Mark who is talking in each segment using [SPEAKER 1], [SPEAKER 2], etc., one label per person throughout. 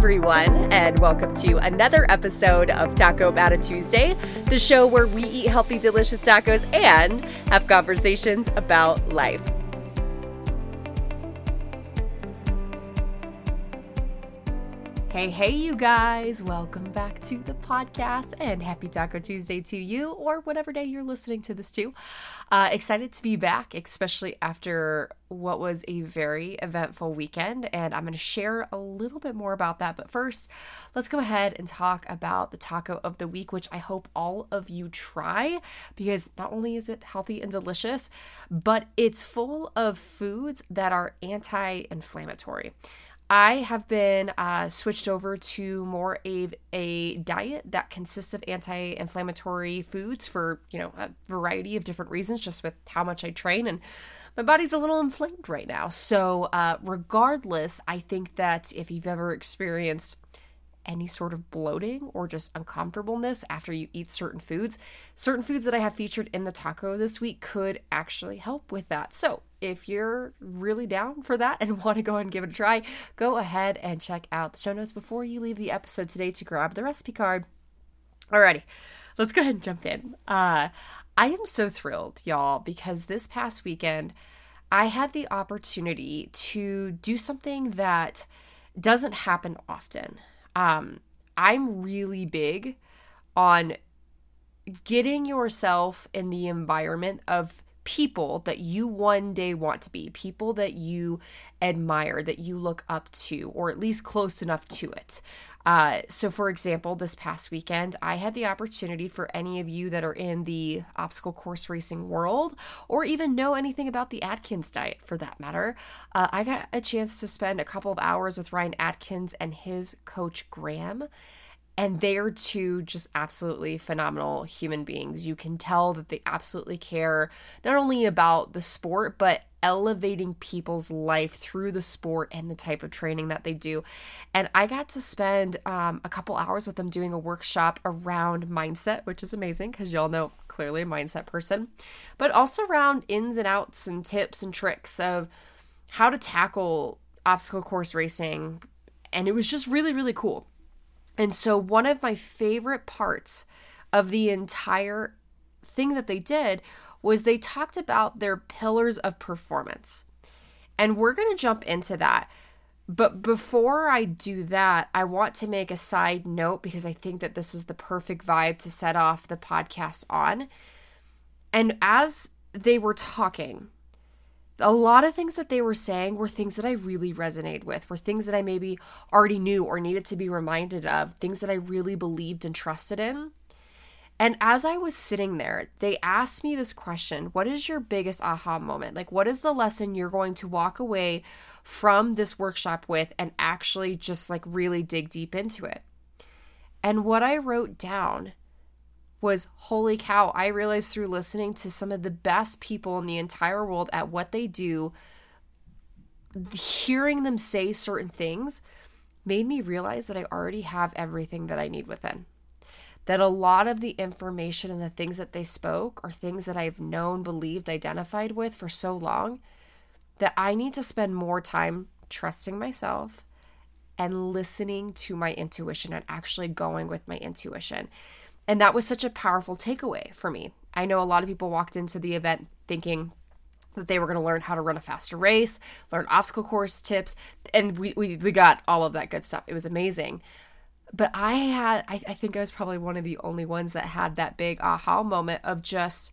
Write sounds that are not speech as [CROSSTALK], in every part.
[SPEAKER 1] everyone, and welcome to another episode of Taco About a Tuesday, the show where we eat healthy, delicious tacos and have conversations about life. Hey, hey, you guys, welcome back to the podcast and happy Taco Tuesday to you, or whatever day you're listening to this to. Uh, excited to be back, especially after what was a very eventful weekend, and I'm going to share a little bit more about that. But first, let's go ahead and talk about the taco of the week, which I hope all of you try because not only is it healthy and delicious, but it's full of foods that are anti inflammatory. I have been uh, switched over to more a, a diet that consists of anti-inflammatory foods for you know a variety of different reasons, just with how much I train and my body's a little inflamed right now. So uh, regardless, I think that if you've ever experienced any sort of bloating or just uncomfortableness after you eat certain foods, certain foods that I have featured in the taco this week could actually help with that. So, if you're really down for that and [LAUGHS] want to go and give it a try, go ahead and check out the show notes before you leave the episode today to grab the recipe card. Alrighty, let's go ahead and jump in. Uh, I am so thrilled, y'all, because this past weekend I had the opportunity to do something that doesn't happen often. Um, I'm really big on getting yourself in the environment of people that you one day want to be, people that you admire, that you look up to, or at least close enough to it. Uh, so, for example, this past weekend, I had the opportunity for any of you that are in the obstacle course racing world, or even know anything about the Atkins diet for that matter. Uh, I got a chance to spend a couple of hours with Ryan Atkins and his coach, Graham and they're two just absolutely phenomenal human beings. You can tell that they absolutely care not only about the sport, but elevating people's life through the sport and the type of training that they do. And I got to spend um, a couple hours with them doing a workshop around mindset, which is amazing because y'all know clearly a mindset person, but also around ins and outs and tips and tricks of how to tackle obstacle course racing. And it was just really, really cool. And so, one of my favorite parts of the entire thing that they did was they talked about their pillars of performance. And we're going to jump into that. But before I do that, I want to make a side note because I think that this is the perfect vibe to set off the podcast on. And as they were talking, a lot of things that they were saying were things that I really resonated with, were things that I maybe already knew or needed to be reminded of, things that I really believed and trusted in. And as I was sitting there, they asked me this question What is your biggest aha moment? Like, what is the lesson you're going to walk away from this workshop with and actually just like really dig deep into it? And what I wrote down was holy cow, I realized through listening to some of the best people in the entire world at what they do, hearing them say certain things made me realize that I already have everything that I need within. That a lot of the information and the things that they spoke are things that I've known, believed, identified with for so long that I need to spend more time trusting myself and listening to my intuition and actually going with my intuition. And that was such a powerful takeaway for me. I know a lot of people walked into the event thinking that they were going to learn how to run a faster race, learn obstacle course tips, and we, we, we got all of that good stuff. It was amazing. But I had, I, I think I was probably one of the only ones that had that big aha moment of just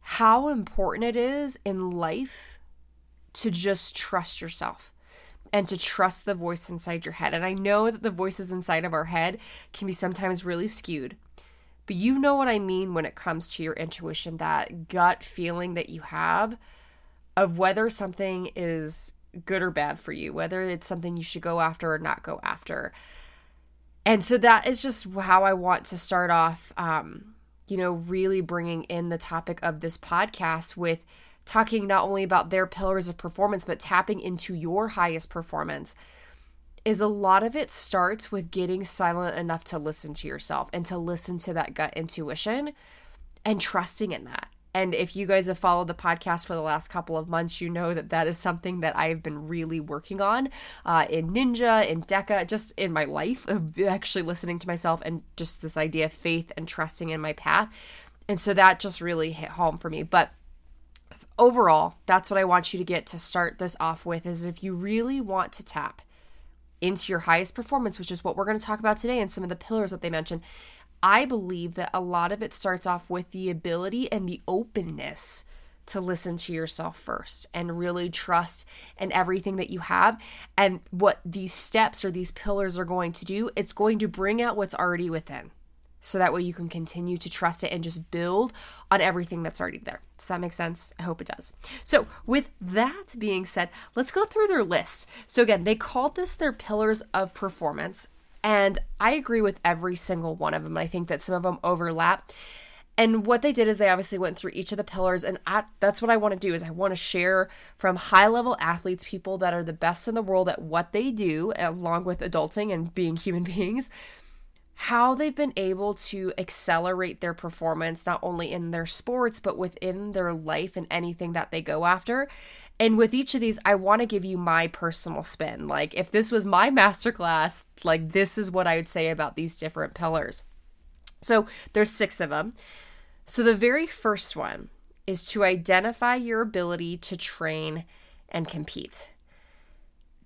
[SPEAKER 1] how important it is in life to just trust yourself and to trust the voice inside your head. And I know that the voices inside of our head can be sometimes really skewed. But you know what I mean when it comes to your intuition, that gut feeling that you have of whether something is good or bad for you, whether it's something you should go after or not go after. And so that is just how I want to start off, um, you know, really bringing in the topic of this podcast with talking not only about their pillars of performance, but tapping into your highest performance is a lot of it starts with getting silent enough to listen to yourself and to listen to that gut intuition and trusting in that And if you guys have followed the podcast for the last couple of months, you know that that is something that I've been really working on uh, in Ninja, in DEKA, just in my life of actually listening to myself and just this idea of faith and trusting in my path. And so that just really hit home for me. But overall, that's what I want you to get to start this off with is if you really want to tap into your highest performance, which is what we're going to talk about today and some of the pillars that they mentioned, I believe that a lot of it starts off with the ability and the openness to listen to yourself first and really trust in everything that you have. And what these steps or these pillars are going to do, it's going to bring out what's already within. So that way you can continue to trust it and just build on everything that's already there. Does that make sense? I hope it does. So, with that being said, let's go through their list. So, again, they called this their pillars of performance. And I agree with every single one of them. I think that some of them overlap. And what they did is they obviously went through each of the pillars and I, that's what I want to do is I want to share from high-level athletes, people that are the best in the world at what they do along with adulting and being human [LAUGHS] beings, how they've been able to accelerate their performance not only in their sports but within their life and anything that they go after and with each of these, I want to give you my personal spin. Like, if this was my masterclass, like, this is what I would say about these different pillars. So, there's six of them. So, the very first one is to identify your ability to train and compete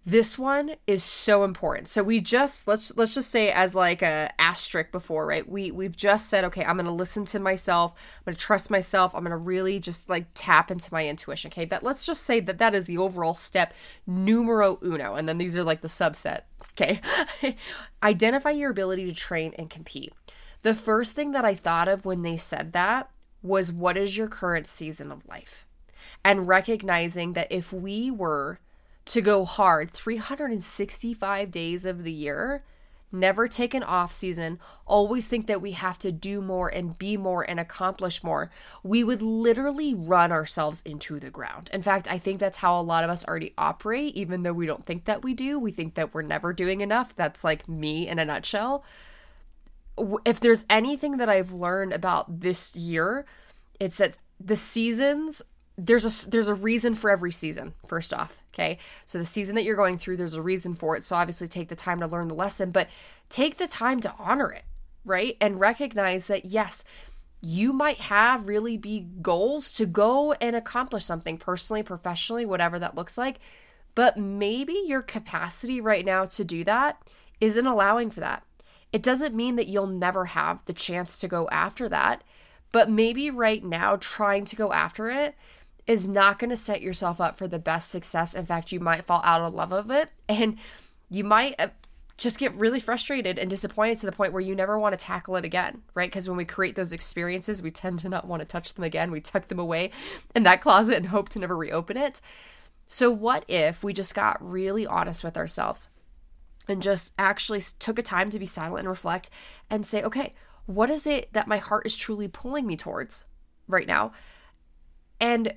[SPEAKER 1] this one is so important. So we just let's let's just say as like a asterisk before right? We we've just said okay i'm gonna listen to myself. I'm gonna trust myself. I'm gonna really just like tap into my intuition okay? But let's just say that that is the overall step numero uno. And then these are like the subset okay? [LAUGHS] Identify your ability to train and compete. The first thing that i thought of when they said that was what is your current season of life? And recognizing that if we were to go hard 365 days of the year, never take an off season, always think that we have to do more and be more and accomplish more, we would literally run ourselves into the ground. In fact, I think that's how a lot of us already operate, even though we don't think that we do. We think that we're never doing enough. That's like me in a nutshell. If there's anything that I've learned about this year, it's that the seasons there's a there's a reason for every season first off okay? So the season that you're going through there's a reason for it. So obviously take the time to learn the lesson but take the time to honor it right? And recognize that yes you might have really big goals to go and accomplish something personally professionally whatever that looks like but maybe your capacity right now to do that isn't allowing for that. It doesn't mean that you'll never have the chance to go after that but maybe right now trying to go after it is not going to set yourself up for the best success. In fact, you might fall out of love of it and you might uh, just get really frustrated and disappointed to the point where you never want to tackle it again, right? Because when we create those experiences, we tend to not want to touch them again. We tuck them away in that closet and hope to never reopen it. So, what if we just got really honest with ourselves and just actually took a time to be silent and reflect and say, okay, what is it that my heart is truly pulling me towards right now? And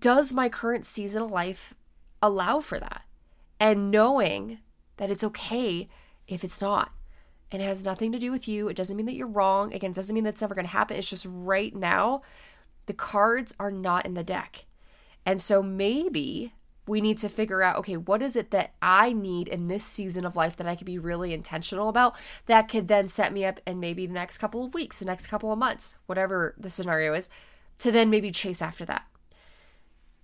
[SPEAKER 1] does my current season of life allow for that? And knowing that it's okay if it's not. And it has nothing to do with you. It doesn't mean that you're wrong. Again, it doesn't mean that's never going to happen. It's just right now, the cards are not in the deck. And so maybe we need to figure out okay, what is it that I need in this season of life that I could be really intentional about that could then set me up in maybe the next couple of weeks, the next couple of months, whatever the scenario is, to then maybe chase after that.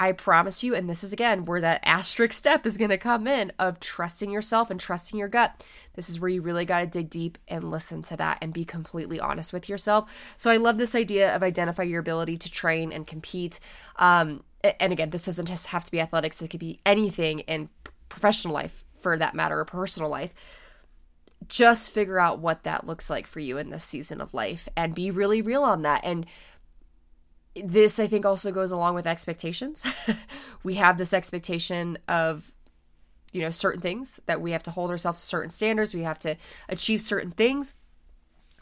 [SPEAKER 1] I promise you, and this is again where that asterisk step is going to come in of trusting yourself and trusting your gut. This is where you really got to dig deep and listen to that and be completely honest with yourself. So I love this idea of identify your ability to train and compete. Um, and again, this doesn't just have to be athletics, it could be anything in professional life for that matter or personal life. Just figure out what that looks like for you in this season of life and be really real on that. And this i think also goes along with expectations. [LAUGHS] We have this expectation of you know certain things that we have to hold ourselves to certain standards we have to achieve certain things.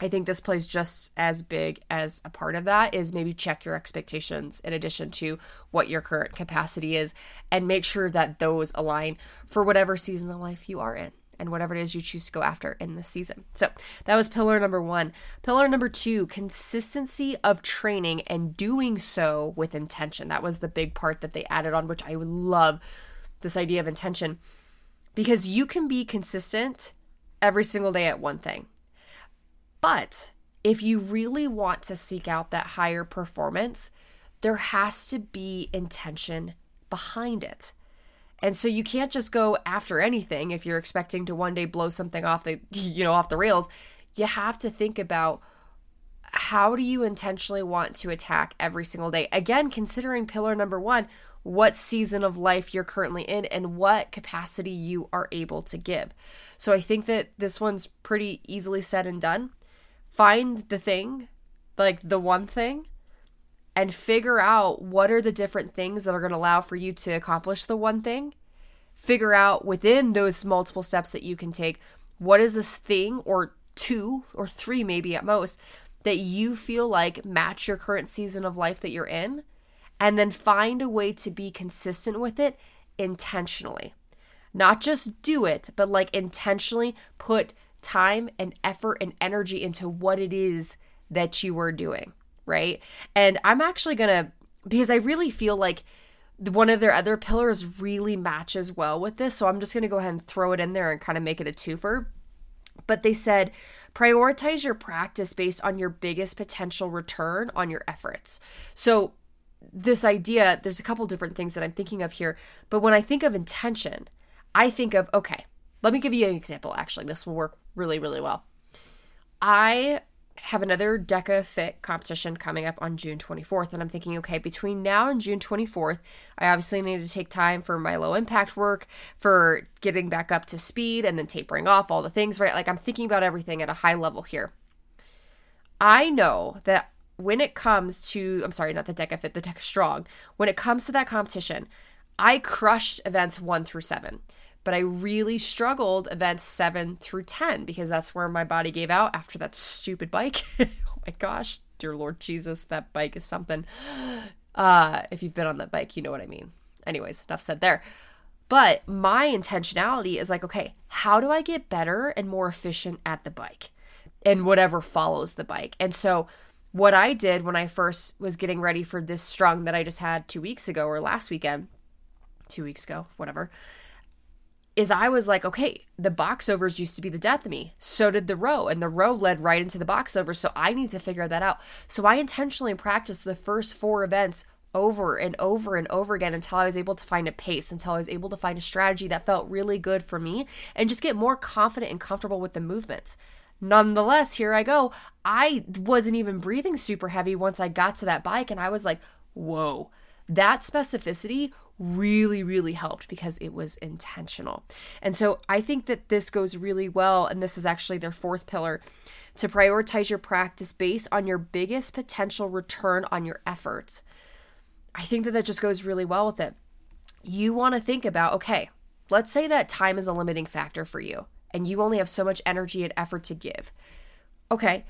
[SPEAKER 1] I think this plays just as big as a part of that is maybe check your expectations in addition to what your current capacity is and make sure that those align for whatever season of life you are in and whatever it is you choose to go after in this season. So that was pillar number one. Pillar number two consistency of training and doing so with intention. That was the big part that they added on, which I love this idea of intention because you can be consistent every single day at one thing. But if you really want to seek out that higher performance, there has to be intention behind it. And so you can't just go after anything if you're expecting to one day blow something off the [LAUGHS] you know off the rails. You have to think about how do you intentionally want to attack every single day? Again, considering pillar number 1, what season of life you're currently in and what capacity you are able to give. So I think that this one's pretty easily said and done. Find the thing, like the one thing, and figure out what are the different things that are going to allow for you to accomplish the one thing. Figure out within those multiple steps that you can take what is this thing or two or three maybe at most that you feel like match your current season of life that you're in and then find a way to be consistent with it intentionally. Not just do it, but like intentionally put time and effort and energy into what it is that you are doing right? And I'm actually going to, because I really feel like one of their other pillars really matches well with this. So I'm just going to go ahead and throw it in there and kind of make it a twofer. But they said, prioritize your practice based on your biggest potential return on your efforts. So, this idea, there's a couple different things that I'm thinking of here. But when I think of intention, I think of, okay, let me give you an example. Actually, this will work really, really well. I have another DEKA Fit competition coming up on June 24th. And I'm thinking, okay, between now and June 24th, I obviously need to take time for my low impact work, for getting back up to speed, and then tapering off all the things, right? Like I'm thinking about everything at a high level here. I know that when it comes to, I'm sorry, not the DEKA Fit, the DEKA Strong, when it comes to that competition, I crushed events one through seven but I really struggled events seven through 10 because that's where my body gave out after that stupid bike. [LAUGHS] oh my gosh, dear Lord Jesus, that bike is something. [GASPS] Uh, if you've been on that bike, you know what I mean. Anyways, enough said there. But my intentionality is like, okay, how do I get better and more efficient at the bike and whatever follows the bike? And so, what I did when I first was getting ready for this strong that I just had two weeks ago or last weekend, two weeks ago, whatever, is I was like, okay, the box overs used to be the death of me. So did the row, and the row led right into the box over. So I need to figure that out. So I intentionally practiced the first four events over and over and over again until I was able to find a pace, until I was able to find a strategy that felt really good for me and just get more confident and comfortable with the movements. Nonetheless, here I go. I wasn't even breathing super heavy once I got to that bike, and I was like, whoa, that specificity really, really helped because it was intentional. And so I think that this goes really well. And this is actually their fourth pillar to prioritize your practice based on your biggest potential return on your efforts. I think that that just goes really well with it. You want to think about okay, let's say that time is a limiting factor for you and you only have so much energy and effort to give. Okay,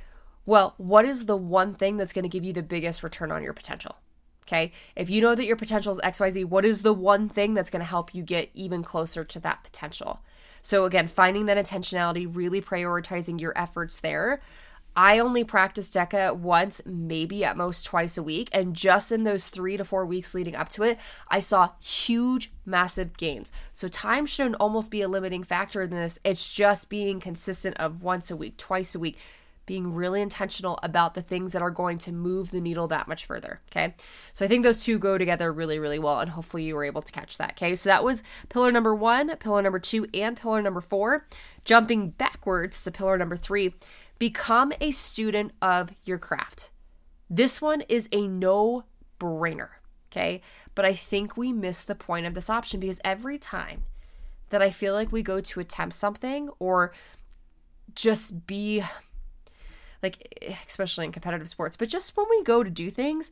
[SPEAKER 1] well, what is the one thing that's going to give you the biggest return on your potential? Okay. If you know that your potential is XYZ, what is the one thing that's going to help you get even closer to that potential? So, again, finding that intentionality, really prioritizing your efforts there. I only practice DEKA once, maybe at most twice a week. And just in those three to four weeks leading up to it, I saw huge, massive gains. So time shouldn't almost be a limiting factor in this. It's just being consistent of once a week, twice a week, being really intentional about the things that are going to move the needle that much further. Okay. So I think those two go together really, really well. And hopefully you were able to catch that. Okay. So that was pillar number one, pillar number two, and pillar number four. Jumping backwards to pillar number three, become a student of your craft. This one is a no brainer. Okay. But I think we miss the point of this option because every time that I feel like we go to attempt something or just be like especially in competitive sports, but just when we go to do things,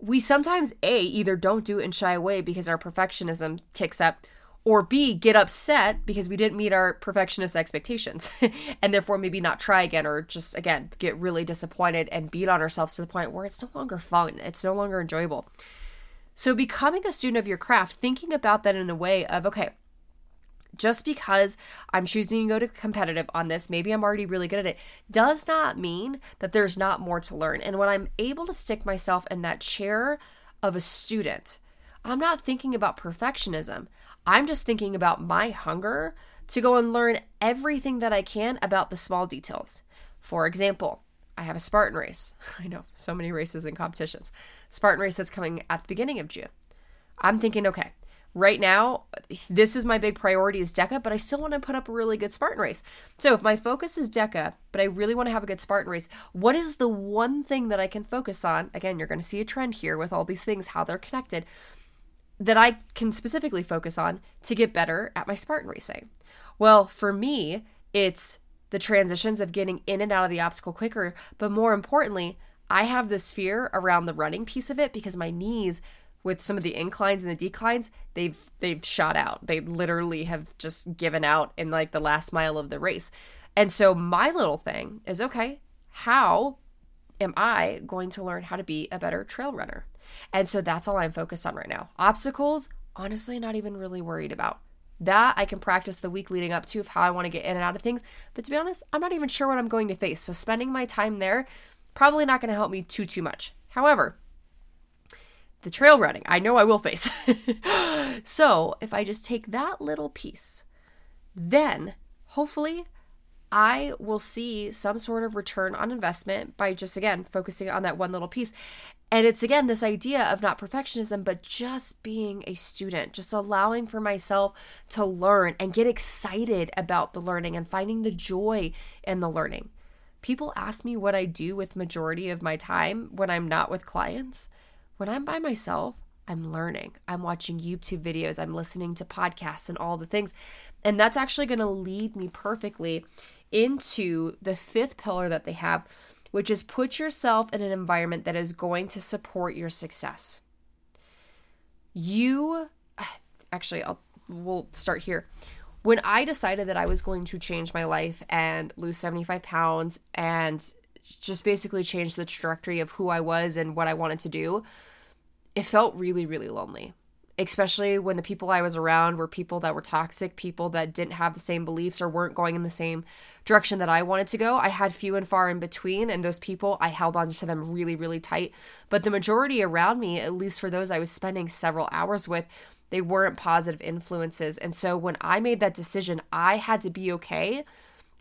[SPEAKER 1] we sometimes A, either don't do it and shy away because our perfectionism kicks up, or B, get upset because we didn't meet our perfectionist expectations [LAUGHS] and therefore maybe not try again or just again get really disappointed and beat on ourselves to the point where it's no longer fun, it's no longer enjoyable. So, becoming a student of your craft, thinking about that in a way of, okay, Just because I'm choosing to go to competitive on this, maybe I'm already really good at it, does not mean that there's not more to learn. And when I'm able to stick myself in that chair of a student, I'm not thinking about perfectionism. I'm just thinking about my hunger to go and learn everything that I can about the small details. For example, I have a Spartan race. [LAUGHS] I know, so many races and competitions. Spartan race that's coming at the beginning of June. I'm thinking, okay, right now, this is my big priority is DEKA, but I still want to put up a really good Spartan race. So if my focus is DEKA, but I really want to have a good Spartan race, what is the one thing that I can focus on? Again, you're going to see a trend here with all these things, how they're connected, that I can specifically focus on to get better at my Spartan racing. Well, for me, it's the transitions of getting in and out of the obstacle quicker, but more importantly, I have this fear around the running piece of it because my knees with some of the inclines and the declines, they've they've shot out. They literally have just given out in like the last mile of the race. And so my little thing is okay, how am I going to learn how to be a better trail runner? And so that's all I'm focused on right now. Obstacles, honestly, not even really worried about. That I can practice the week leading up to of how I want to get in and out of things. But to be honest, I'm not even sure what I'm going to face. So spending my time there probably not going to help me too too much. However, the trail running, I know I will face. [LAUGHS] so, if I just take that little piece, then hopefully I will see some sort of return on investment by just again focusing on that one little piece. And it's again this idea of not perfectionism, but just being a student, just allowing for myself to learn and get excited about the learning and finding the joy in the learning. People ask me what I do with majority of my time when I'm not with clients. When I'm by myself, I'm learning. I'm watching YouTube videos, I'm listening to podcasts and all the things. And that's actually going to lead me perfectly into the fifth pillar that they have, which is put yourself in an environment that is going to support your success. You [SIGHS] actually I'll we'll start here. When I decided that I was going to change my life and lose 75 pounds and just basically change the trajectory of who I was and what I wanted to do, it felt really, really lonely especially when the people I was around were people that were toxic, people that didn't have the same beliefs or weren't going in the same direction that I wanted to go. I had few and far in between, and those people, I held on to them really, really tight. But the majority around me, at least for those I was spending several hours with, they weren't positive influences. And so when I made that decision, I had to be okay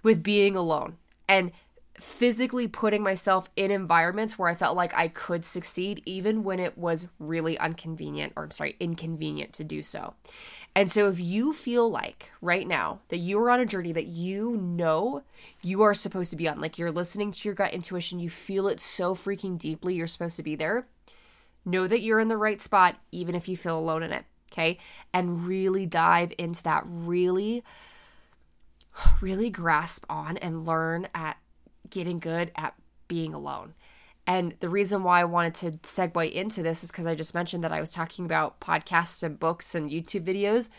[SPEAKER 1] with being alone. And physically putting myself in environments where I felt like I could succeed, even when it was really inconvenient, or I'm sorry, inconvenient to do so. And so, if you feel like right now that you are on a journey that you know you are supposed to be on, like you're listening to your gut intuition, you feel it so freaking deeply, you're supposed to be there, know that you're in the right spot, even if you feel alone in it. Okay. And really dive into that, really, really grasp on and learn at getting good at being alone. And the reason why I wanted to segue into this is because I just mentioned that I was talking about podcasts and books and YouTube videos.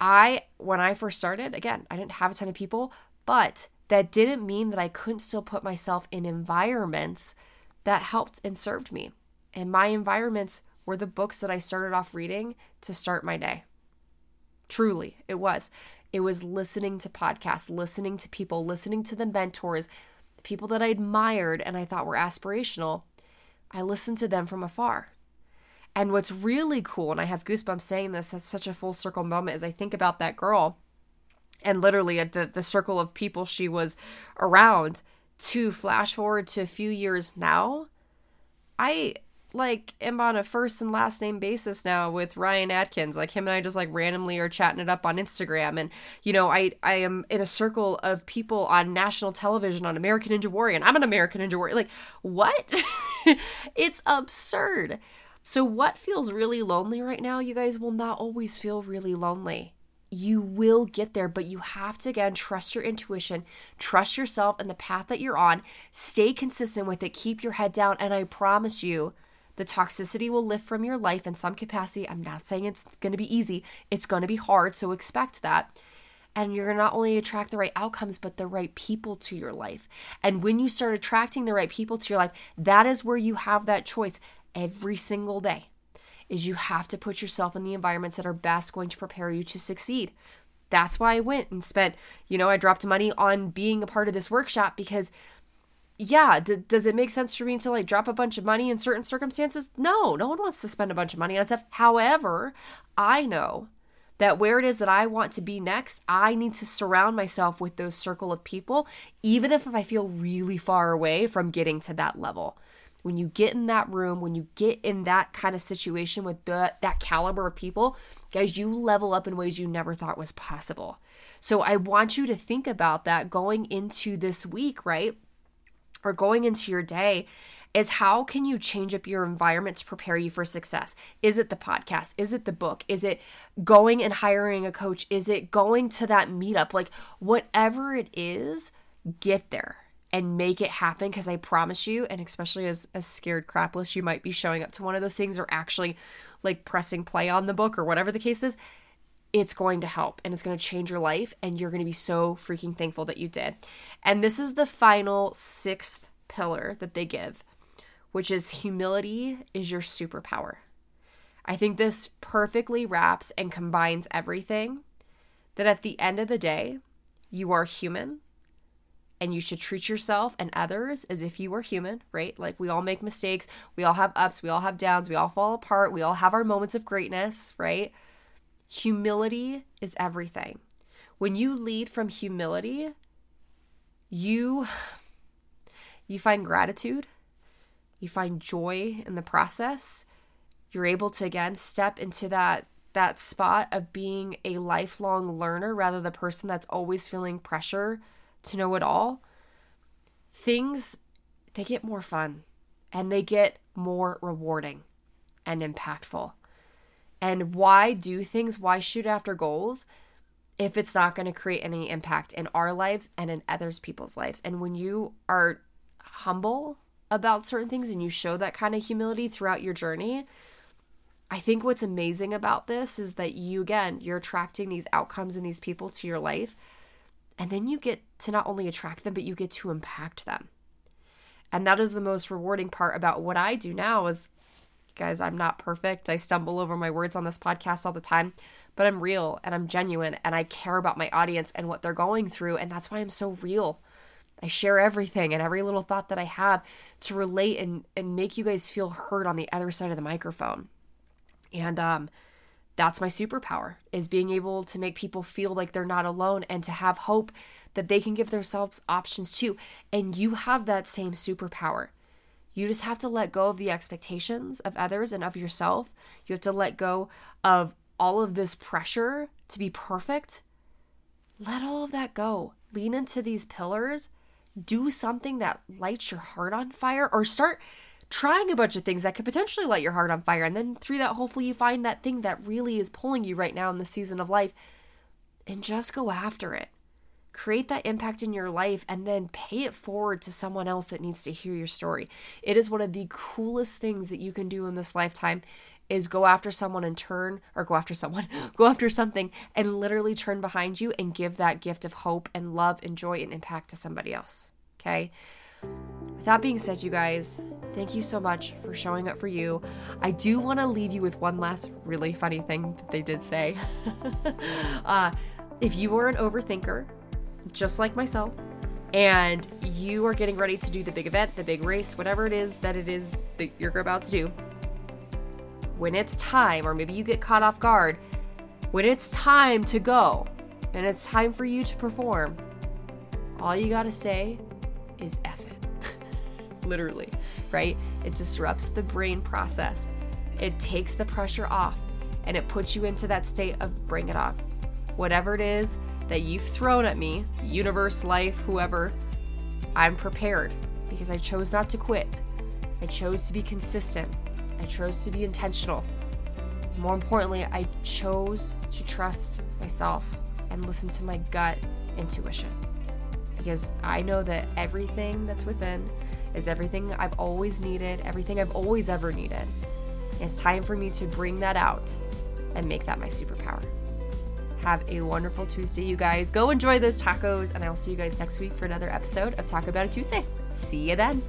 [SPEAKER 1] I, when I first started, again, I didn't have a ton of people, but that didn't mean that I couldn't still put myself in environments that helped and served me. And my environments were the books that I started off reading to start my day. Truly, it was. It was listening to podcasts, listening to people, listening to the mentors, the people that I admired and I thought were aspirational. I listened to them from afar. And what's really cool, and I have goosebumps saying this, that's such a full circle moment as I think about that girl and literally at the, the circle of people she was around to flash forward to a few years now. I like am on a first and last name basis now with Ryan Atkins. Like him and I just like randomly are chatting it up on Instagram and you know, I I am in a circle of people on national television on American Ninja Warrior and I'm an American Ninja Warrior. Like, what? [LAUGHS] it's absurd. So what feels really lonely right now, you guys will not always feel really lonely. You will get there, but you have to again trust your intuition, trust yourself and the path that you're on, stay consistent with it, keep your head down, and I promise you the toxicity will lift from your life in some capacity. I'm not saying it's going to be easy, it's going to be hard, so expect that. And you're not only attract the right outcomes, but the right people to your life. And when you start attracting the right people to your life, that is where you have that choice every single day. Is you have to put yourself in the environments that are best going to prepare you to succeed. That's why I went and spent, you know, I dropped money on being a part of this workshop because yeah, d- does it make sense for me to like drop a bunch of money in certain circumstances? No, no one wants to spend a bunch of money on stuff. However, I know that where it is that I want to be next, I need to surround myself with those circle of people, even if I feel really far away from getting to that level. When you get in that room, when you get in that kind of situation with the, that caliber of people, guys, you level up in ways you never thought was possible. So I want you to think about that going into this week, right? Or going into your day is how can you change up your environment to prepare you for success? Is it the podcast? Is it the book? Is it going and hiring a coach? Is it going to that meetup? Like whatever it is, get there and make it happen because I promise you, and especially as as scared crapless, you might be showing up to one of those things or actually like pressing play on the book or whatever the case is. It's going to help and it's going to change your life, and you're going to be so freaking thankful that you did. And this is the final sixth pillar that they give, which is humility is your superpower. I think this perfectly wraps and combines everything that at the end of the day, you are human and you should treat yourself and others as if you were human, right? Like we all make mistakes, we all have ups, we all have downs, we all fall apart, we all have our moments of greatness, right? Humility is everything. When you lead from humility, you you find gratitude, you find joy in the process. You're able to again step into that that spot of being a lifelong learner rather the person that's always feeling pressure to know it all. Things they get more fun and they get more rewarding and impactful. And why do things? Why shoot after goals? If it's not going to create any impact in our lives and in others people's lives. And when you are humble about certain things and you show that kind of humility throughout your journey, I think what's amazing about this is that you again, you're attracting these outcomes and these people to your life. And then you get to not only attract them, but you get to impact them. And that is the most rewarding part about what I do now is guys, I'm not perfect. I stumble over my words on this podcast all the time but I'm real and I'm genuine and I care about my audience and what they're going through. And that's why I'm so real. I share everything and every little thought that I have to relate and, and make you guys feel heard on the other side of the microphone. And um, that's my superpower is being able to make people feel like they're not alone and to have hope that they can give themselves options too. And you have that same superpower. You just have to let go of the expectations of others and of yourself. You have to let go of all of this pressure to be perfect, let all of that go. Lean into these pillars, do something that lights your heart on fire, or start trying a bunch of things that could potentially light your heart on fire. And then through that, hopefully, you find that thing that really is pulling you right now in the season of life and just go after it. Create that impact in your life and then pay it forward to someone else that needs to hear your story. It is one of the coolest things that you can do in this lifetime is go after someone and turn or go after someone [LAUGHS] go after something and literally turn behind you and give that gift of hope and love and joy and impact to somebody else okay? With that being said you guys thank you so much for showing up for you. I do want to leave you with one last really funny thing that they did say. [LAUGHS] Uh, if you are an overthinker just like myself and you are getting ready to do the big event the big race whatever it is that it is that you're about to do when it's time, or maybe you get caught off guard, when it's time to go and it's time for you to perform, all you gotta say is F it. [LAUGHS] Literally, right? It disrupts the brain process, it takes the pressure off, and it puts you into that state of bring it on. Whatever it is that you've thrown at me, universe, life, whoever, I'm prepared because I chose not to quit. I chose to be consistent. I chose to be intentional. More importantly, I chose to trust myself and listen to my gut intuition. Because I know that everything that's within is everything I've always needed, everything I've always ever needed. It's time for me to bring that out and make that my superpower. Have a wonderful Tuesday, you guys. Go enjoy those tacos, and I'll see you guys next week for another episode of Talk About It Tuesday. See you then.